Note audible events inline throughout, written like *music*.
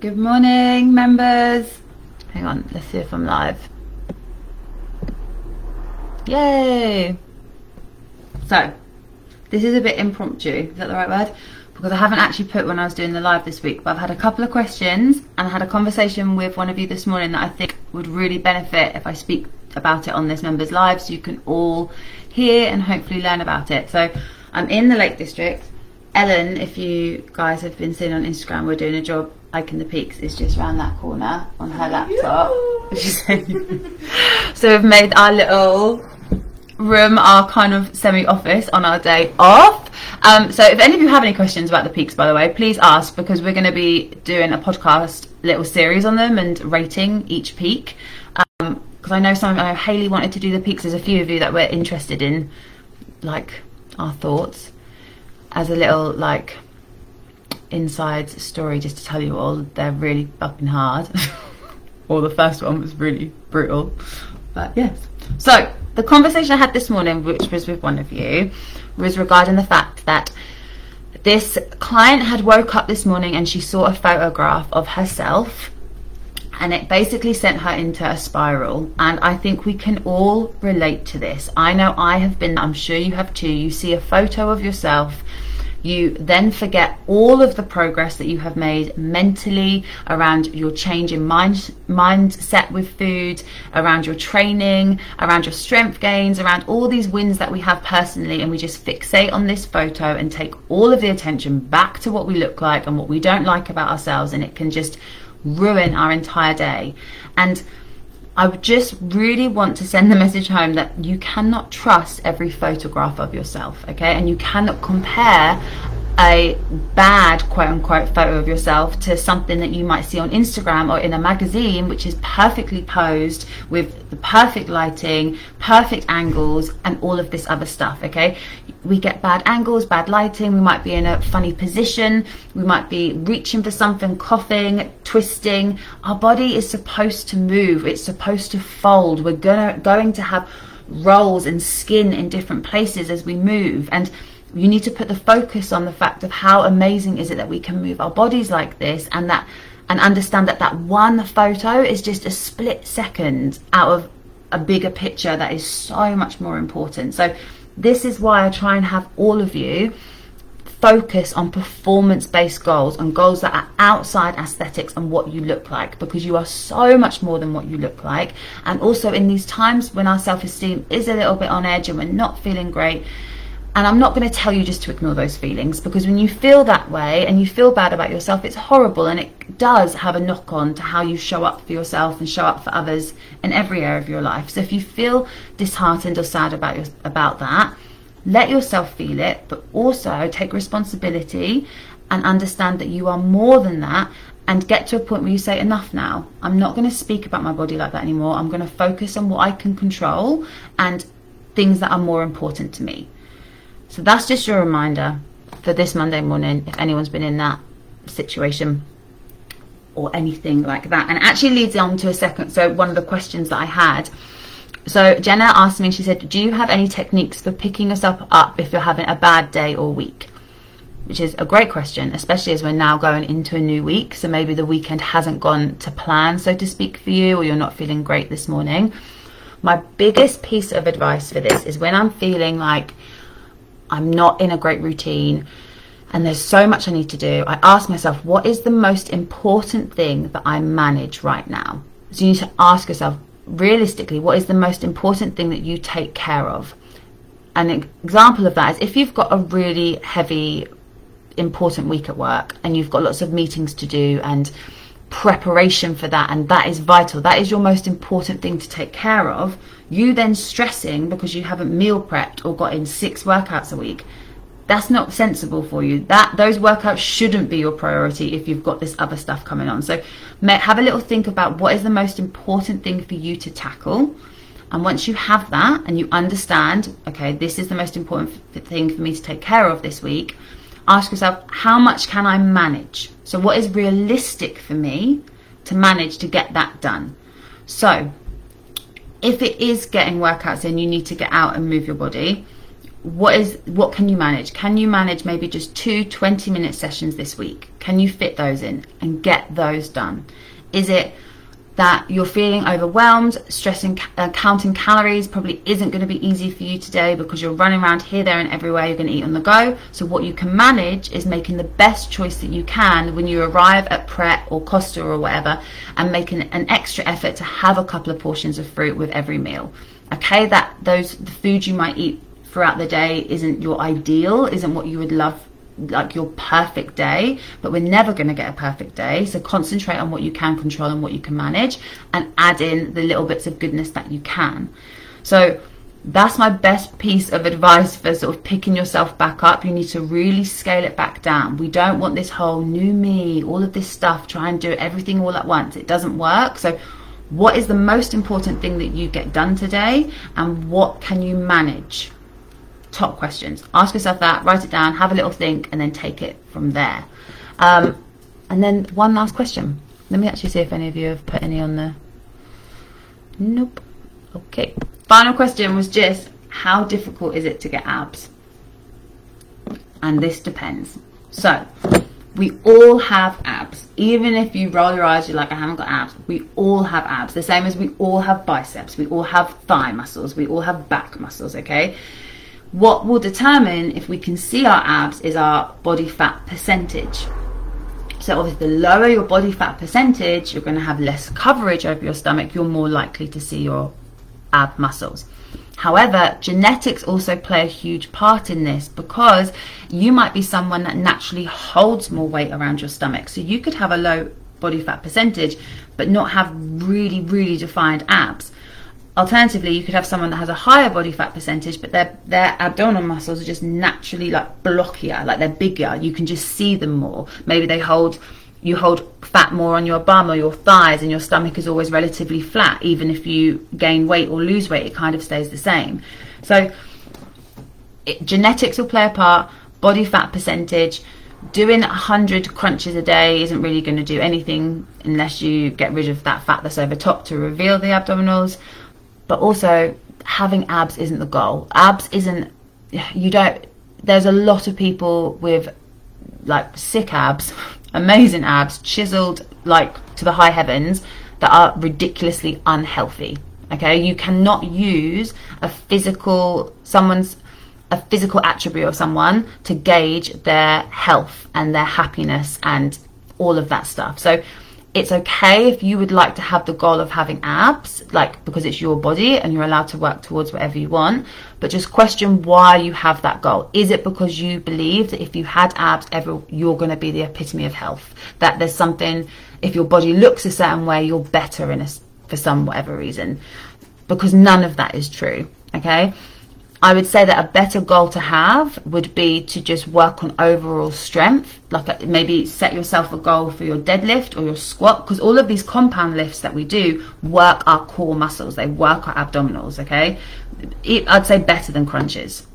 Good morning, members. Hang on, let's see if I'm live. Yay! So, this is a bit impromptu, is that the right word? Because I haven't actually put when I was doing the live this week, but I've had a couple of questions and I had a conversation with one of you this morning that I think would really benefit if I speak about it on this members live so you can all hear and hopefully learn about it. So, I'm in the Lake District. Ellen, if you guys have been seeing on Instagram, we're doing a job. Hiking the Peaks is just around that corner on her laptop. *laughs* so we've made our little room our kind of semi office on our day off. Um, so if any of you have any questions about the peaks, by the way, please ask because we're going to be doing a podcast little series on them and rating each peak. Because um, I know some, I know Haley wanted to do the peaks. There's a few of you that were interested in like our thoughts as a little like inside story just to tell you all they're really fucking hard *laughs* or the first one was really brutal but yes so the conversation i had this morning which was with one of you was regarding the fact that this client had woke up this morning and she saw a photograph of herself and it basically sent her into a spiral. And I think we can all relate to this. I know I have been, I'm sure you have too. You see a photo of yourself. You then forget all of the progress that you have made mentally around your change in mind mindset with food, around your training, around your strength gains, around all these wins that we have personally, and we just fixate on this photo and take all of the attention back to what we look like and what we don't like about ourselves, and it can just ruin our entire day. And I would just really want to send the message home that you cannot trust every photograph of yourself, okay? And you cannot compare a bad quote unquote photo of yourself to something that you might see on Instagram or in a magazine, which is perfectly posed with the perfect lighting, perfect angles, and all of this other stuff. Okay, we get bad angles, bad lighting, we might be in a funny position, we might be reaching for something, coughing, twisting. Our body is supposed to move, it's supposed to fold. We're gonna going to have rolls and skin in different places as we move and you need to put the focus on the fact of how amazing is it that we can move our bodies like this and that and understand that that one photo is just a split second out of a bigger picture that is so much more important. So this is why i try and have all of you focus on performance based goals and goals that are outside aesthetics and what you look like because you are so much more than what you look like. And also in these times when our self-esteem is a little bit on edge and we're not feeling great and I'm not going to tell you just to ignore those feelings because when you feel that way and you feel bad about yourself, it's horrible and it does have a knock on to how you show up for yourself and show up for others in every area of your life. So if you feel disheartened or sad about your, about that, let yourself feel it, but also take responsibility and understand that you are more than that and get to a point where you say enough now. I'm not going to speak about my body like that anymore. I'm going to focus on what I can control and things that are more important to me. So that's just your reminder for this Monday morning if anyone's been in that situation or anything like that. And it actually leads on to a second. So, one of the questions that I had. So, Jenna asked me, she said, Do you have any techniques for picking yourself up if you're having a bad day or week? Which is a great question, especially as we're now going into a new week. So, maybe the weekend hasn't gone to plan, so to speak, for you, or you're not feeling great this morning. My biggest piece of advice for this is when I'm feeling like I'm not in a great routine and there's so much I need to do, I ask myself, what is the most important thing that I manage right now? So you need to ask yourself, realistically, what is the most important thing that you take care of? An example of that is if you've got a really heavy, important week at work and you've got lots of meetings to do and preparation for that and that is vital. That is your most important thing to take care of. You then stressing because you haven't meal prepped or got in six workouts a week that's not sensible for you. That those workouts shouldn't be your priority if you've got this other stuff coming on. So have a little think about what is the most important thing for you to tackle. And once you have that and you understand okay this is the most important thing for me to take care of this week ask yourself how much can i manage so, what is realistic for me to manage to get that done? So, if it is getting workouts in, you need to get out and move your body. what is what can you manage can you manage maybe just two 20 minute sessions this week can you fit those in and get those done is it that you're feeling overwhelmed stressing uh, counting calories probably isn't going to be easy for you today because you're running around here there and everywhere you're going to eat on the go. So what you can manage is making the best choice that you can when you arrive at pret or costa or whatever and making an extra effort to have a couple of portions of fruit with every meal. Okay that those the food you might eat throughout the day isn't your ideal, isn't what you would love like your perfect day, but we're never going to get a perfect day. So concentrate on what you can control and what you can manage and add in the little bits of goodness that you can. So that's my best piece of advice for sort of picking yourself back up. You need to really scale it back down. We don't want this whole new me, all of this stuff, try and do everything all at once. It doesn't work. So what is the most important thing that you get done today and what can you manage? Top questions. Ask yourself that, write it down, have a little think, and then take it from there. Um, and then one last question. Let me actually see if any of you have put any on there. Nope. Okay. Final question was just how difficult is it to get abs? And this depends. So, we all have abs. Even if you roll your eyes, you're like, I haven't got abs. We all have abs. The same as we all have biceps. We all have thigh muscles. We all have back muscles, okay? What will determine if we can see our abs is our body fat percentage. So obviously the lower your body fat percentage, you're going to have less coverage over your stomach, you're more likely to see your ab muscles. However, genetics also play a huge part in this because you might be someone that naturally holds more weight around your stomach. So you could have a low body fat percentage but not have really, really defined abs. Alternatively, you could have someone that has a higher body fat percentage, but their their abdominal muscles are just naturally like blockier, like they're bigger. You can just see them more. Maybe they hold you hold fat more on your bum or your thighs, and your stomach is always relatively flat. Even if you gain weight or lose weight, it kind of stays the same. So it, genetics will play a part. Body fat percentage. Doing 100 crunches a day isn't really going to do anything unless you get rid of that fat that's over top to reveal the abdominals but also having abs isn't the goal. Abs isn't you don't there's a lot of people with like sick abs, *laughs* amazing abs, chiseled like to the high heavens that are ridiculously unhealthy. Okay? You cannot use a physical someone's a physical attribute of someone to gauge their health and their happiness and all of that stuff. So it's okay if you would like to have the goal of having abs, like because it's your body and you're allowed to work towards whatever you want, but just question why you have that goal. Is it because you believe that if you had abs ever you're going to be the epitome of health? That there's something if your body looks a certain way, you're better in a for some whatever reason. Because none of that is true, okay? I would say that a better goal to have would be to just work on overall strength. Like maybe set yourself a goal for your deadlift or your squat, because all of these compound lifts that we do work our core muscles. They work our abdominals. Okay, I'd say better than crunches,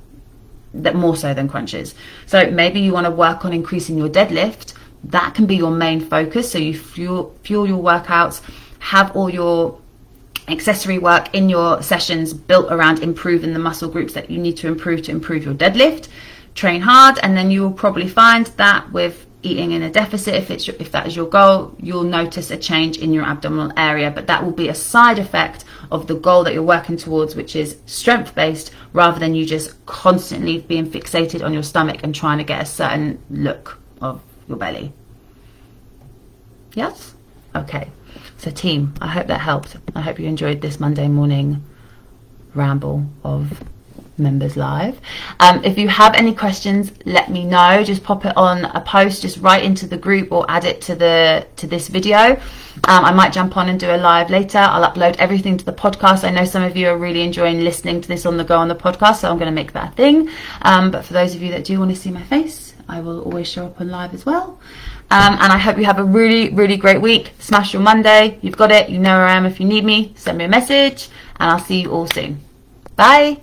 that more so than crunches. So maybe you want to work on increasing your deadlift. That can be your main focus. So you fuel fuel your workouts, have all your accessory work in your sessions built around improving the muscle groups that you need to improve to improve your deadlift. Train hard, and then you will probably find that with eating in a deficit, if it's if that is your goal, you'll notice a change in your abdominal area. But that will be a side effect of the goal that you're working towards, which is strength based, rather than you just constantly being fixated on your stomach and trying to get a certain look of your belly. Yes? Okay. So, team, I hope that helped. I hope you enjoyed this Monday morning ramble of members live. Um, if you have any questions let me know. Just pop it on a post just write into the group or add it to the to this video. Um, i might jump on and do a live later. I'll upload everything to the podcast. I know some of you are really enjoying listening to this on the go on the podcast so i'm going to make that a thing. Um, but for those of you that do want to see my face i will always show up on live as well um, and I hope you have a really, really great week. Smash your Monday. You've got it. You know where I am if you need me. Send me a message. And I'll see you all soon. Bye.